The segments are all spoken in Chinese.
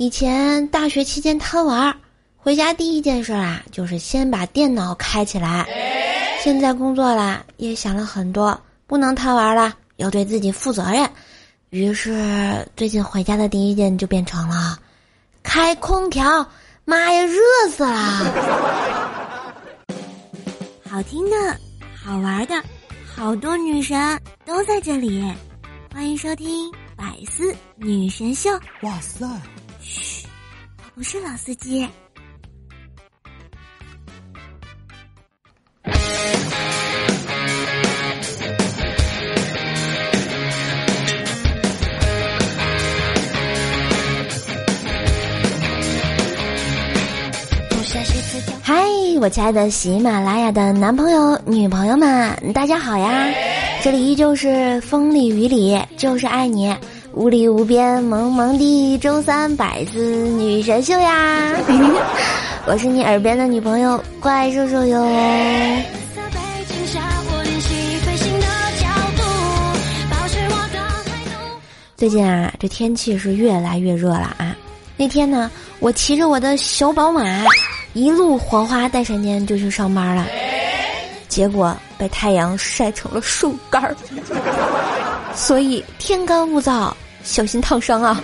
以前大学期间贪玩，回家第一件事啊，就是先把电脑开起来。现在工作了，也想了很多，不能贪玩了，要对自己负责任。于是最近回家的第一件就变成了开空调。妈呀，热死了！好听的，好玩的，好多女神都在这里，欢迎收听百思女神秀。哇塞！嘘，我不是老司机。嗨，我亲爱的喜马拉雅的男朋友、女朋友们，大家好呀！这里依旧是风里雨里就是爱你，无里无边萌萌的周三百字女神秀呀！我是你耳边的女朋友怪兽兽哟。最近啊，这天气是越来越热了啊！那天呢，我骑着我的小宝马。一路黄花带闪电就去上班了，结果被太阳晒成了树干儿，所以天干物燥，小心烫伤啊。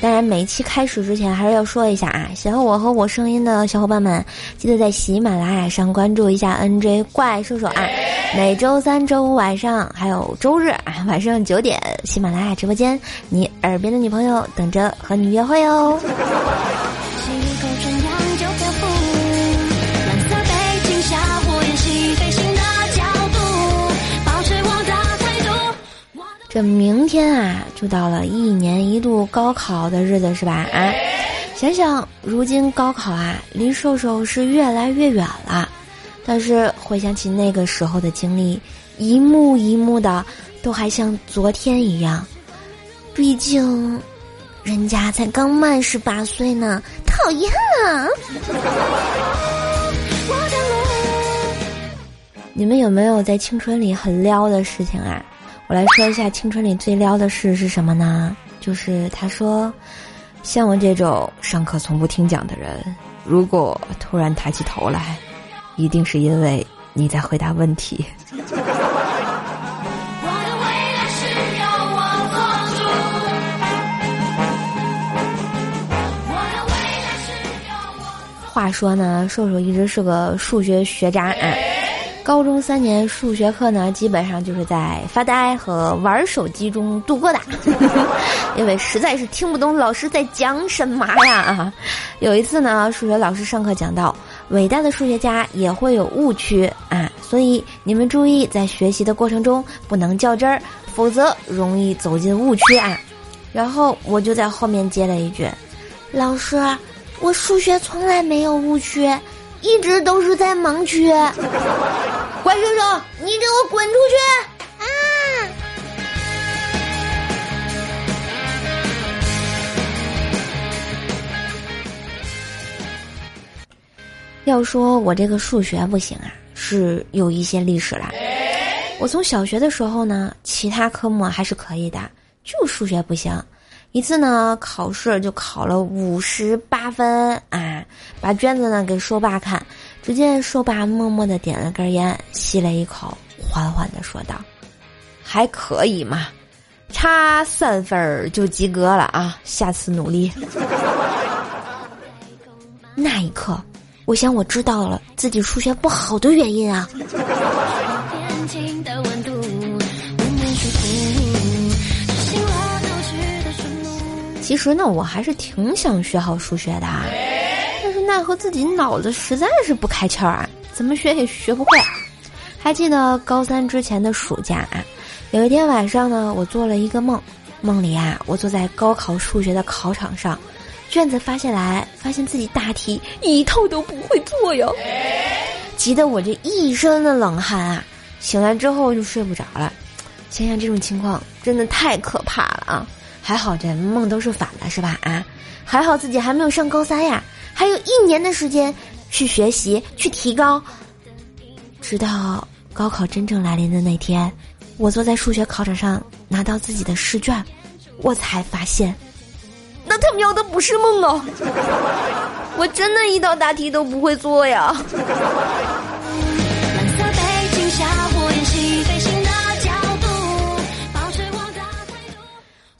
当然，每一期开始之前还是要说一下啊，喜欢我和我声音的小伙伴们，记得在喜马拉雅上关注一下 NJ 怪兽兽啊。每周三、周五晚上，还有周日啊晚上九点，喜马拉雅直播间，你耳边的女朋友等着和你约会哦。这明天啊，就到了一年一度高考的日子是吧？啊，想想如今高考啊，离瘦瘦是越来越远了。但是回想起那个时候的经历，一幕一幕的，都还像昨天一样。毕竟，人家才刚满十八岁呢，讨厌啊！你们有没有在青春里很撩的事情啊？我来说一下青春里最撩的事是什么呢？就是他说，像我这种上课从不听讲的人，如果突然抬起头来，一定是因为你在回答问题。话说呢，瘦瘦一直是个数学学渣。高中三年数学课呢，基本上就是在发呆和玩手机中度过的，因为实在是听不懂老师在讲什么呀。有一次呢，数学老师上课讲到，伟大的数学家也会有误区啊，所以你们注意，在学习的过程中不能较真儿，否则容易走进误区啊。然后我就在后面接了一句：“老师，我数学从来没有误区。”一直都是在盲区，怪叔叔，你给我滚出去！啊！要说我这个数学不行啊，是有一些历史了。我从小学的时候呢，其他科目还是可以的，就数学不行。一次呢，考试就考了五十八分啊！把卷子呢给硕爸看，只见硕爸默默的点了根烟，吸了一口，缓缓的说道：“还可以嘛，差三分就及格了啊！下次努力。”那一刻，我想我知道了自己数学不好的原因啊。其实呢，我还是挺想学好数学的，但是奈何自己脑子实在是不开窍啊，怎么学也学不会。还记得高三之前的暑假啊，有一天晚上呢，我做了一个梦，梦里啊，我坐在高考数学的考场上，卷子发下来，发现自己大题一套都不会做哟，急得我这一身的冷汗啊！醒来之后就睡不着了，想想这种情况真的太可怕了啊！还好这梦都是反的，是吧？啊，还好自己还没有上高三呀，还有一年的时间去学习去提高。直到高考真正来临的那天，我坐在数学考场上拿到自己的试卷，我才发现，那他喵的不是梦啊！我真的一道大题都不会做呀！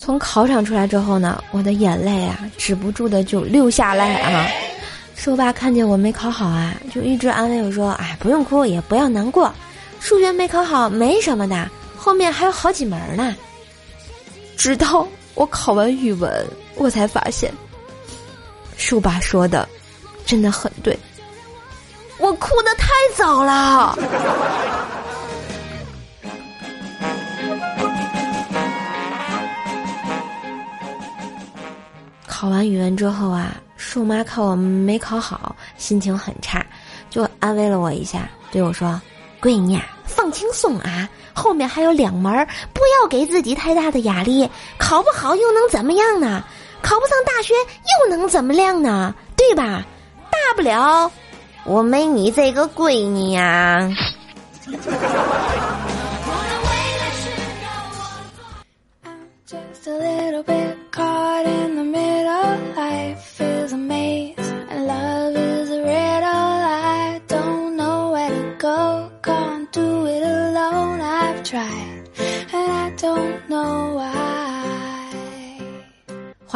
从考场出来之后呢，我的眼泪啊，止不住的就流下来啊。瘦爸看见我没考好啊，就一直安慰我说：“哎，不用哭，也不要难过，数学没考好没什么的，后面还有好几门呢。”直到我考完语文，我才发现，瘦爸说的真的很对，我哭的太早了。考完语文之后啊，树妈看我没考好，心情很差，就安慰了我一下，对我说：“闺女，啊放轻松啊，后面还有两门，不要给自己太大的压力。考不好又能怎么样呢？考不上大学又能怎么样呢？对吧？大不了我没你这个闺女呀。”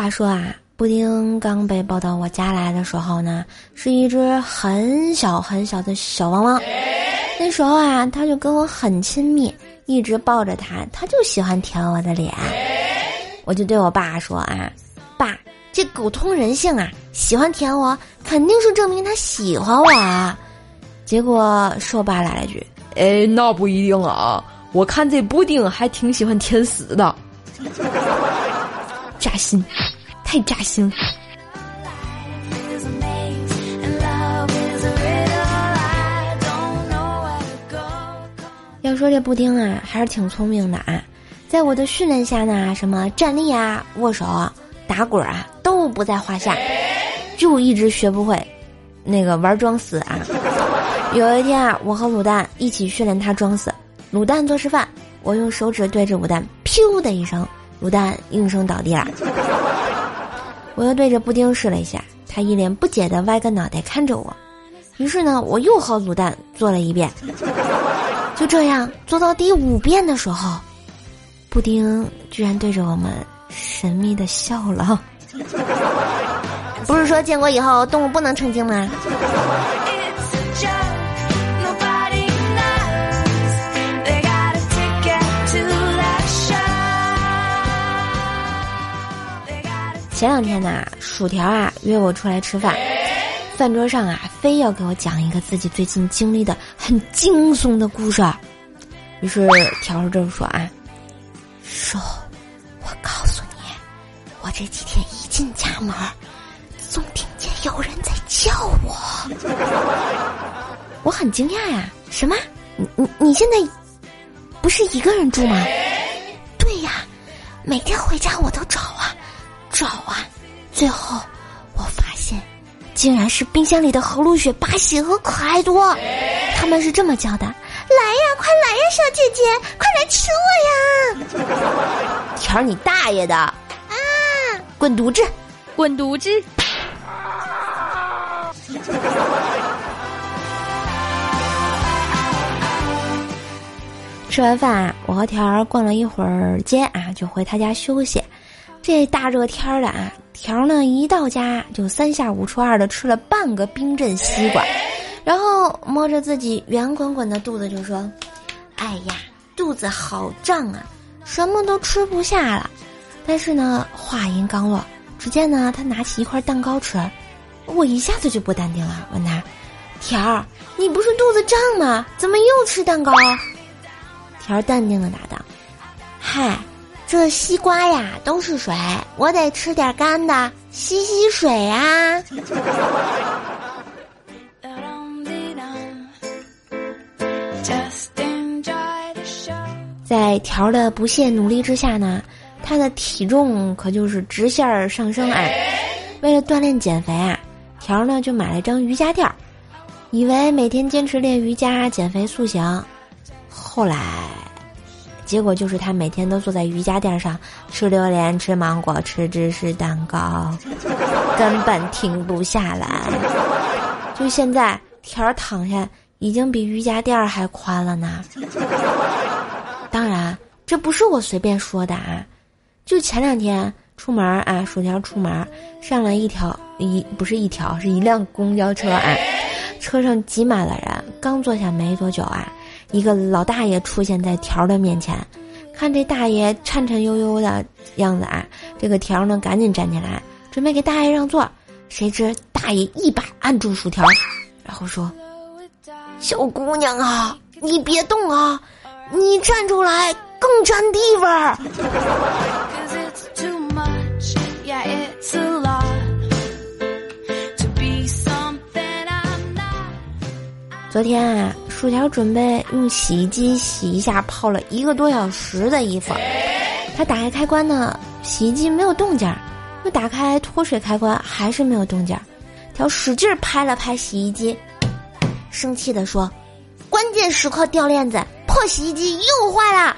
话说啊，布丁刚被抱到我家来的时候呢，是一只很小很小的小汪汪。那时候啊，他就跟我很亲密，一直抱着他，他就喜欢舔我的脸。我就对我爸说啊，爸，这狗通人性啊，喜欢舔我，肯定是证明他喜欢我啊。结果瘦爸来了句，哎，那不一定啊，我看这布丁还挺喜欢舔屎的。扎心，太扎心。要说这布丁啊，还是挺聪明的啊，在我的训练下呢，什么站立啊、握手、打滚啊，都不在话下，就一直学不会那个玩装死啊。有一天啊，我和卤蛋一起训练他装死，卤蛋做示范，我用手指对着卤蛋，噗的一声。卤蛋应声倒地了，我又对着布丁试了一下，他一脸不解的歪个脑袋看着我。于是呢，我又和卤蛋做了一遍。就这样做到第五遍的时候，布丁居然对着我们神秘的笑了。不是说建国以后动物不能成精吗？前两天呢，薯条啊约我出来吃饭，饭桌上啊非要给我讲一个自己最近经历的很惊悚的故事，于是条儿就说啊，说，我告诉你，我这几天一进家门，总听见有人在叫我，我很惊讶呀，什么？你你你现在不是一个人住吗？对呀，每天回家我都找。找啊！最后我发现，竟然是冰箱里的和路雪、巴西和可爱多，他们是这么叫的：“来呀，快来呀，小姐姐，快来吃我呀！” 条你大爷的！啊！滚犊子！滚犊子！吃完饭啊，我和条儿逛了一会儿街啊，就回他家休息。这大热天的啊，条呢一到家就三下五除二的吃了半个冰镇西瓜，然后摸着自己圆滚滚的肚子就说：“哎呀，肚子好胀啊，什么都吃不下了。”但是呢，话音刚落，只见呢他拿起一块蛋糕吃，我一下子就不淡定了，问他：“条儿，你不是肚子胀吗？怎么又吃蛋糕？”条儿淡定的答道：“嗨。”这西瓜呀都是水，我得吃点干的吸吸水啊。在条的不懈努力之下呢，他的体重可就是直线上升啊。为了锻炼减肥啊，条呢就买了一张瑜伽垫儿，以为每天坚持练瑜伽减肥塑形，后来。结果就是他每天都坐在瑜伽垫上吃榴莲、吃芒果、吃芝士蛋糕，根本停不下来。就现在，条儿躺下已经比瑜伽垫还宽了呢。当然，这不是我随便说的啊，就前两天出门啊，薯条出门上了一条一不是一条，是一辆公交车啊，车上挤满了人，刚坐下没多久啊。一个老大爷出现在条的面前，看这大爷颤颤悠悠的样子啊，这个条呢赶紧站起来，准备给大爷让座，谁知大爷一把按住薯条，然后说：“小姑娘啊，你别动啊，你站出来更占地方。”昨天啊，薯条准备用洗衣机洗一下泡了一个多小时的衣服。他打开开关呢，洗衣机没有动静儿；又打开脱水开关，还是没有动静儿。条使劲拍了拍洗衣机，生气地说：“关键时刻掉链子，破洗衣机又坏了。”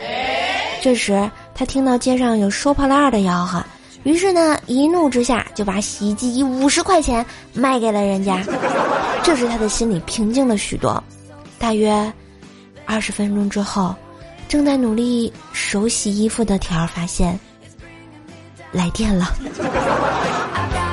这时他听到街上有收破烂的吆喝。于是呢，一怒之下就把洗衣机以五十块钱卖给了人家，这时他的心里平静了许多。大约二十分钟之后，正在努力手洗衣服的条儿发现来电了。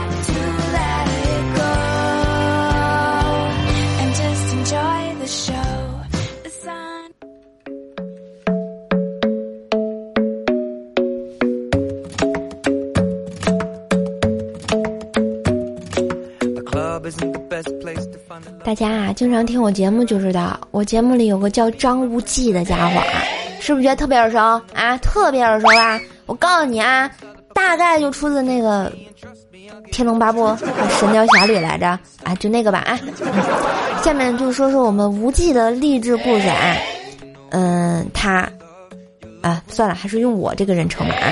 常听我节目就知道，我节目里有个叫张无忌的家伙啊，是不是觉得特别耳熟啊？特别耳熟吧？我告诉你啊，大概就出自那个《天龙八部》《神雕侠侣》来着啊，就那个吧啊。下面就说说我们无忌的励志故事啊。嗯，他啊，算了，还是用我这个人称吧啊。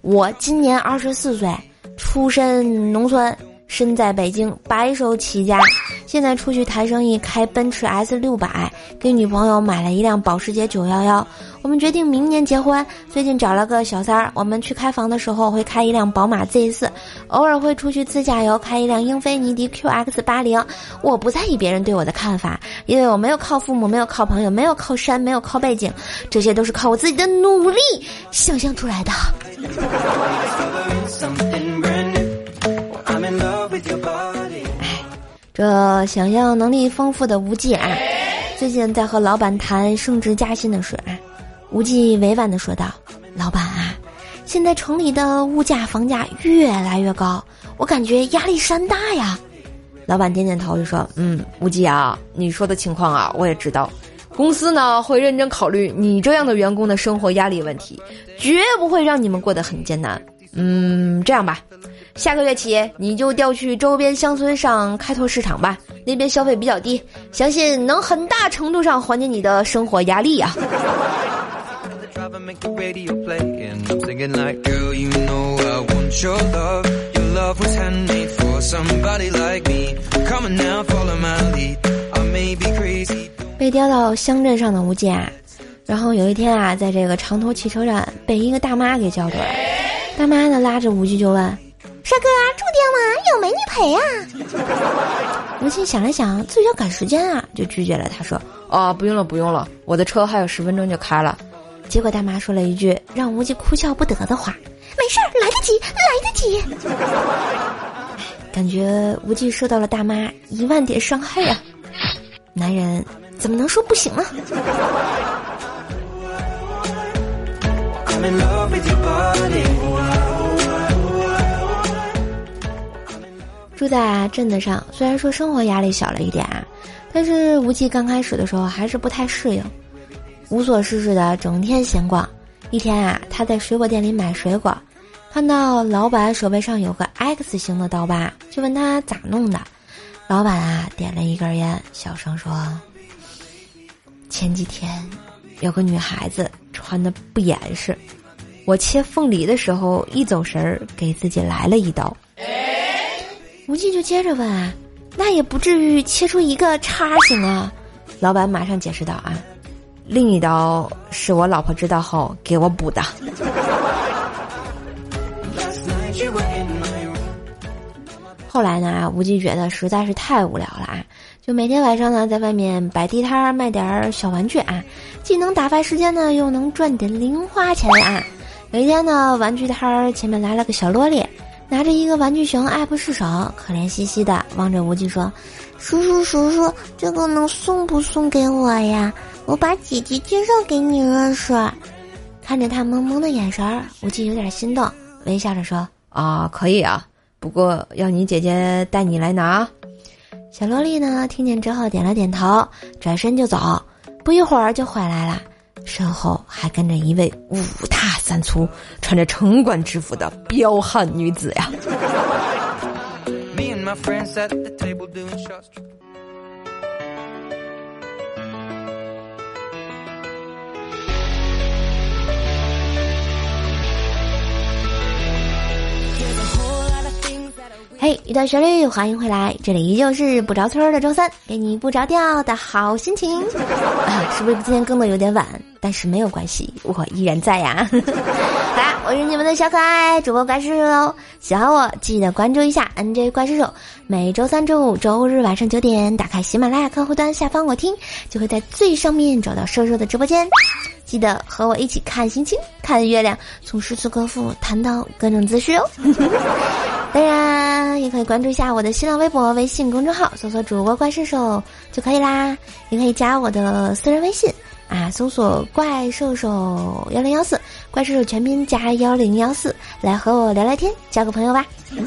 我今年二十四岁，出身农村。身在北京，白手起家，现在出去谈生意，开奔驰 S 六百，给女朋友买了一辆保时捷九幺幺。我们决定明年结婚，最近找了个小三儿。我们去开房的时候会开一辆宝马 Z 四，偶尔会出去自驾游，开一辆英菲尼迪 QX 八零。我不在意别人对我的看法，因为我没有靠父母，没有靠朋友，没有靠山，没有靠背景，这些都是靠我自己的努力想象出来的。这想象能力丰富的无忌啊，最近在和老板谈升职加薪的事。无忌委婉的说道：“老板啊，现在城里的物价房价越来越高，我感觉压力山大呀。”老板点点头就说：“嗯，无忌啊，你说的情况啊，我也知道。公司呢会认真考虑你这样的员工的生活压力问题，绝不会让你们过得很艰难。嗯，这样吧。”下个月起，你就调去周边乡村上开拓市场吧，那边消费比较低，相信能很大程度上缓解你的生活压力呀。被调到乡镇上的吴健，然后有一天啊，在这个长途汽车站被一个大妈给叫住了，大妈呢拉着吴姐就问。帅哥，住店吗？有美女陪啊。吴奇想了想，自己要赶时间啊，就拒绝了。他说：“哦，不用了，不用了，我的车还有十分钟就开了。”结果大妈说了一句让吴忌哭笑不得的话：“没事儿，来得及，来得及。”感觉无忌受到了大妈一万点伤害呀。男人怎么能说不行呢？住在镇子上，虽然说生活压力小了一点啊，但是无忌刚开始的时候还是不太适应，无所事事的整天闲逛。一天啊，他在水果店里买水果，看到老板手背上有个 X 型的刀疤，就问他咋弄的。老板啊，点了一根烟，小声说：“前几天有个女孩子穿的不严实，我切凤梨的时候一走神儿，给自己来了一刀。”无忌就接着问啊，那也不至于切出一个叉形啊！老板马上解释道啊，另一刀是我老婆知道后给我补的。后来呢，无忌觉得实在是太无聊了啊，就每天晚上呢在外面摆地摊儿卖点儿小玩具啊，既能打发时间呢，又能赚点零花钱啊。有一天呢，玩具摊儿前面来了个小萝莉，拿着一个玩具熊，爱不释手，可怜兮兮的望着无忌说：“叔叔叔叔，这个能送不送给我呀？我把姐姐介绍给你认识。”看着他萌萌的眼神儿，无忌有点心动，微笑着说：“啊，可以啊。”不过要你姐姐带你来拿，小萝莉呢？听见之后点了点头，转身就走。不一会儿就回来了，身后还跟着一位五大三粗、穿着城管制服的彪悍女子呀。嘿，一段旋律，欢迎回来，这里依旧是不着村的周三，给你不着调的好心情啊！是不是今天更的有点晚？但是没有关系，我依然在呀。好啦，我是你们的小可爱主播怪兽喽，喜欢我记得关注一下 NJ 怪兽手，每周三、周五、周日晚上九点，打开喜马拉雅客户端下方我听，就会在最上面找到瘦瘦的直播间。记得和我一起看星星、看月亮，从诗词歌赋谈到各种姿势哦。当然，也可以关注一下我的新浪微博、微信公众号，搜索“主播怪兽手”就可以啦。也可以加我的私人微信啊，搜索“怪兽手幺零幺四”，怪兽手全拼加幺零幺四，来和我聊聊天，交个朋友吧。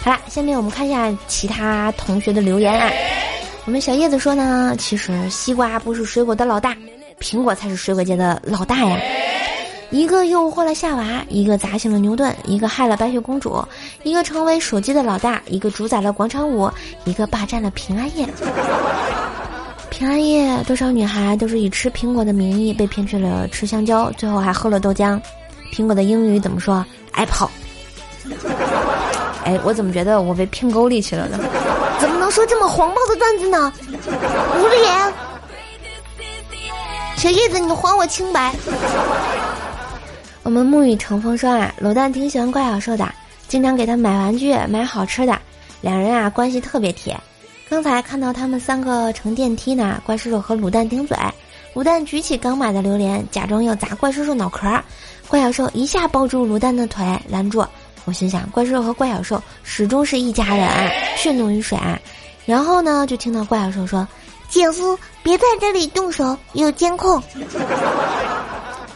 好啦，下面我们看一下其他同学的留言啊。我们小叶子说呢，其实西瓜不是水果的老大，苹果才是水果界的老大呀。一个诱惑了夏娃，一个砸醒了牛顿，一个害了白雪公主，一个成为手机的老大，一个主宰了广场舞，一个霸占了平安夜。平安夜，多少女孩都是以吃苹果的名义被骗去了吃香蕉，最后还喝了豆浆。苹果的英语怎么说？Apple。哎，我怎么觉得我被骗沟里去了呢？怎么能说这么黄暴的段子呢？无脸！小叶子，你还我清白！我们沐雨成风说啊，卤蛋挺喜欢怪小兽的，经常给他买玩具、买好吃的，两人啊关系特别铁。刚才看到他们三个乘电梯呢，怪叔叔和卤蛋顶嘴，卤蛋举起刚买的榴莲，假装要砸怪叔叔脑壳，怪小兽一下抱住卤蛋的腿拦住。我心想，怪叔叔和怪小兽始终是一家人，血浓于水啊。然后呢，就听到怪小兽说：“姐夫，别在这里动手，有监控。”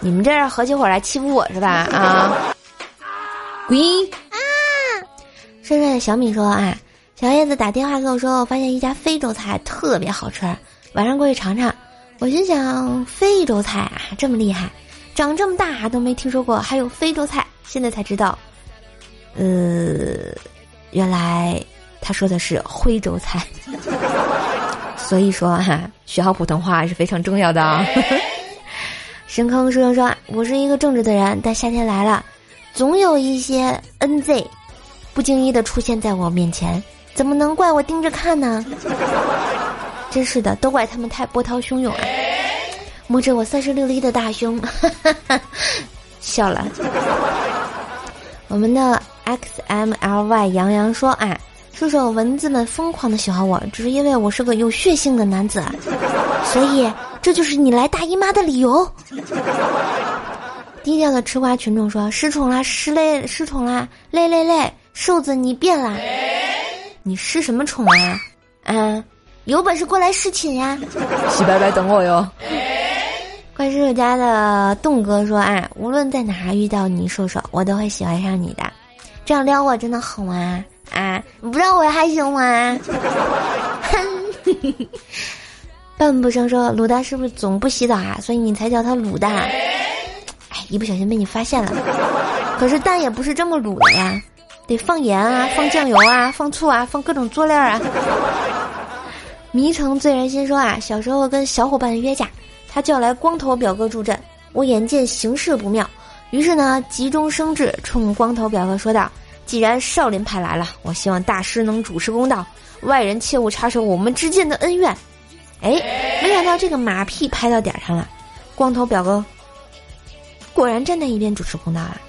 你们这是合起伙来欺负我是吧？啊！滚！啊！帅帅的小米说：“啊，小叶子打电话跟我说，我发现一家非洲菜特别好吃，晚上过去尝尝。”我心想：非洲菜啊，这么厉害，长这么大都没听说过还有非洲菜，现在才知道。呃，原来他说的是徽州菜。所以说哈，学好普通话是非常重要的。深坑说说，我是一个正直的人，但夏天来了，总有一些 NZ 不经意的出现在我面前，怎么能怪我盯着看呢？真是的，都怪他们太波涛汹涌啊！摸着我三十六厘的大胸，笑了。我们的 XMLY 杨洋说啊，叔叔，蚊子们疯狂的喜欢我，只是因为我是个有血性的男子，所以。这就是你来大姨妈的理由。低调的吃瓜群众说：“失宠啦，失累，失宠啦，累累累，瘦子你变啦，你失什么宠啊？啊，有本事过来侍寝呀！洗白白等我哟。”怪叔叔家的栋哥说：“啊，无论在哪遇到你，瘦瘦，我都会喜欢上你的。这样撩我真的好吗？啊，不让我还行吗？” 哼。半不生说卤蛋是不是总不洗澡啊？所以你才叫他卤蛋。哎，一不小心被你发现了。可是蛋也不是这么卤的呀，得放盐啊，放酱油啊，放醋啊，放各种佐料啊。迷城醉人心说啊，小时候跟小伙伴约架，他叫来光头表哥助阵，我眼见形势不妙，于是呢急中生智，冲光头表哥说道：“既然少林派来了，我希望大师能主持公道，外人切勿插手我们之间的恩怨。”哎，没想到这个马屁拍到点上了，光头表哥果然站在一边主持公道了。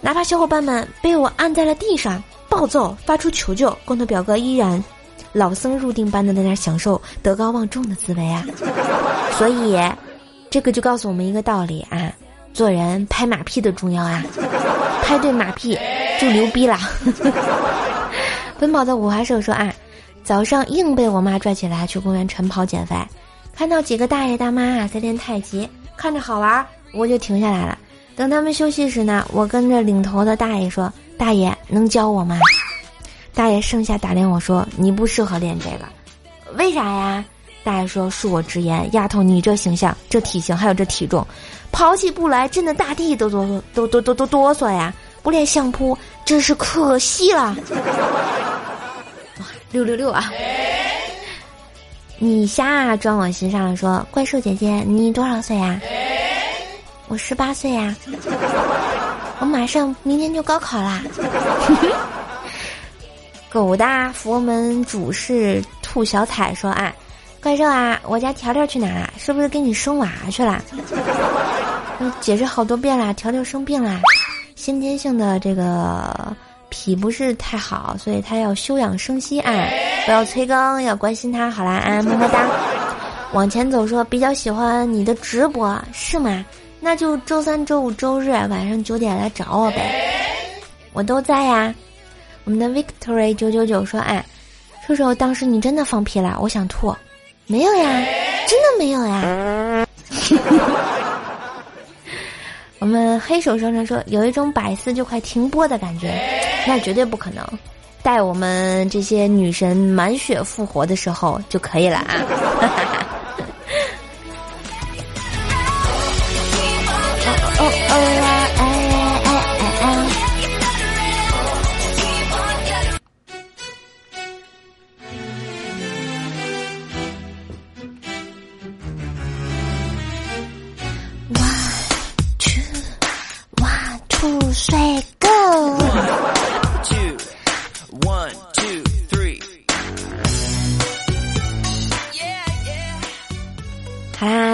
哪怕小伙伴们被我按在了地上，暴揍，发出求救，光头表哥依然老僧入定般的在那享受德高望重的滋味啊！所以，这个就告诉我们一个道理啊：做人拍马屁的重要啊！拍对马屁就牛逼了。奔跑的五花兽说啊。早上硬被我妈拽起来去公园晨跑减肥，看到几个大爷大妈啊在练太极，看着好玩，我就停下来了。等他们休息时呢，我跟着领头的大爷说：“大爷能教我吗？”大爷剩下打量我说：“你不适合练这个，为啥呀？”大爷说：“恕我直言，丫头你这形象、这体型还有这体重，跑起步来震得大地都哆嗦、都都都都哆嗦呀！不练相扑真是可惜了。”哇六六六啊！你瞎装我心上了，说怪兽姐姐，你多少岁呀？我十八岁呀，我马上明天就高考啦。狗大佛门主事兔小彩说啊，怪兽啊，我家条条去哪了？是不是给你生娃去了？解释好多遍了，条条生病啦，先天性的这个。脾不是太好，所以他要休养生息啊！不要催更，要关心他。好啦，啊，么么哒。往前走，说比较喜欢你的直播，是吗？那就周三、周五、周日晚上九点来找我呗，我都在呀。我们的 Victory 九九九说：“哎，叔叔，当时你真的放屁了，我想吐。”没有呀，真的没有呀。我们黑手声声说有一种百思就快停播的感觉，那绝对不可能。待我们这些女神满血复活的时候就可以了啊！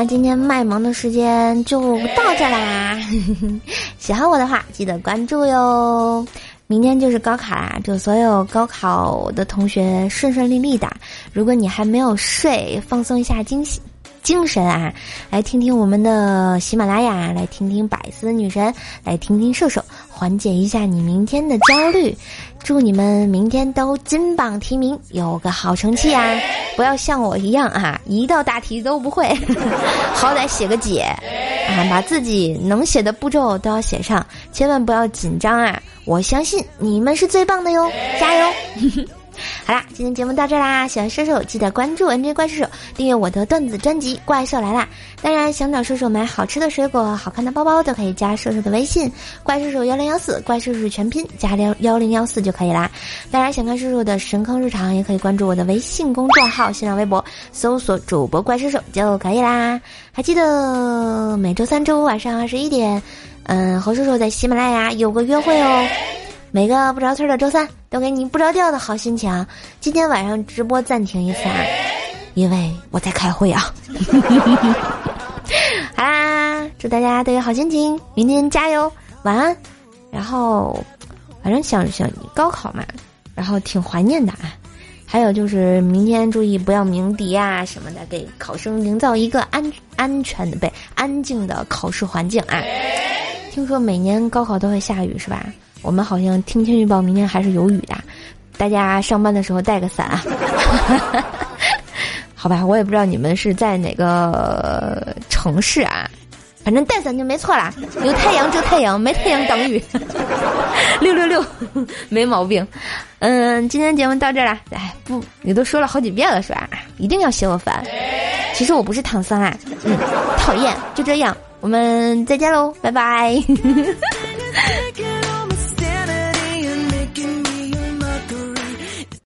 今天卖萌的时间就到这啦。喜欢我的话，记得关注哟。明天就是高考啦，祝所有高考的同学顺顺利利的。如果你还没有睡，放松一下精。精神啊，来听听我们的喜马拉雅，来听听百思女神，来听听瘦瘦，缓解一下你明天的焦虑。祝你们明天都金榜题名，有个好成绩啊！不要像我一样啊，一道大题都不会，好歹写个解啊，把自己能写的步骤都要写上，千万不要紧张啊！我相信你们是最棒的哟，加油！好啦，今天节目到这啦！喜欢射手记得关注 NJ 怪兽手，订阅我的段子专辑《怪兽来啦》。当然，想找射手买好吃的水果、好看的包包，都可以加射手的微信“怪兽手幺零幺四”，怪兽是全拼加幺幺零幺四就可以啦。当然，想看射手的神坑日常，也可以关注我的微信公众号、新浪微博，搜索主播怪兽手就可以啦。还记得每周三、周五晚上二十一点，嗯，和射手在喜马拉雅有个约会哦。每个不着村的周三都给你不着调的好心情。今天晚上直播暂停一下，因为我在开会啊。好啦，祝大家都有好心情，明天加油，晚安。然后，反正想想高考嘛，然后挺怀念的啊。还有就是明天注意不要鸣笛啊什么的，给考生营造一个安安全的、被安静的考试环境啊。听说每年高考都会下雨是吧？我们好像听天气预报，明天还是有雨的，大家上班的时候带个伞啊。好吧，我也不知道你们是在哪个城市啊，反正带伞就没错啦。有太阳遮太阳，没太阳挡雨。六六六，没毛病。嗯，今天节目到这了。哎，不，你都说了好几遍了是吧？一定要嫌我烦。其实我不是唐僧啊。嗯，讨厌，就这样，我们再见喽，拜拜。